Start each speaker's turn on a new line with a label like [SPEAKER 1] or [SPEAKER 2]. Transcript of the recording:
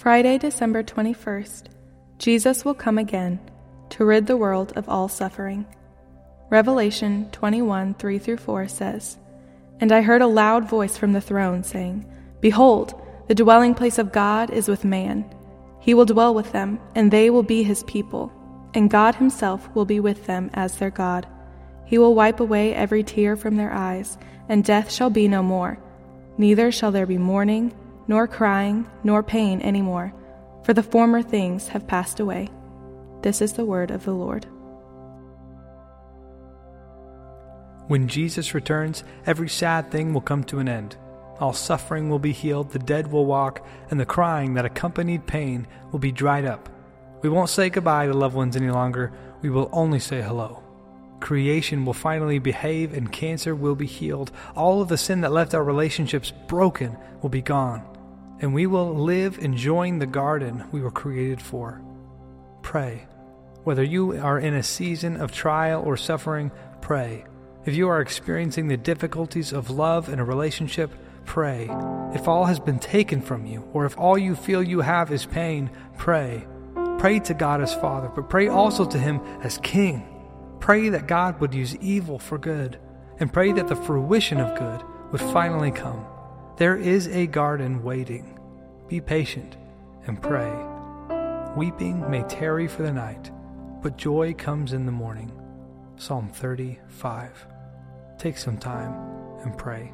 [SPEAKER 1] Friday, December 21st. Jesus will come again to rid the world of all suffering. Revelation 21 3 through 4 says, And I heard a loud voice from the throne saying, Behold, the dwelling place of God is with man. He will dwell with them, and they will be his people, and God himself will be with them as their God. He will wipe away every tear from their eyes, and death shall be no more. Neither shall there be mourning, nor crying, nor pain any more, for the former things have passed away. This is the word of the Lord.
[SPEAKER 2] When Jesus returns, every sad thing will come to an end. All suffering will be healed, the dead will walk, and the crying that accompanied pain will be dried up. We won't say goodbye to loved ones any longer, we will only say hello. Creation will finally behave and cancer will be healed. All of the sin that left our relationships broken will be gone and we will live enjoying the garden we were created for. Pray. Whether you are in a season of trial or suffering, pray. If you are experiencing the difficulties of love in a relationship, pray. If all has been taken from you, or if all you feel you have is pain, pray. Pray to God as Father, but pray also to Him as King. Pray that God would use evil for good, and pray that the fruition of good would finally come. There is a garden waiting. Be patient and pray. Weeping may tarry for the night, but joy comes in the morning. Psalm 35. Take some time and pray.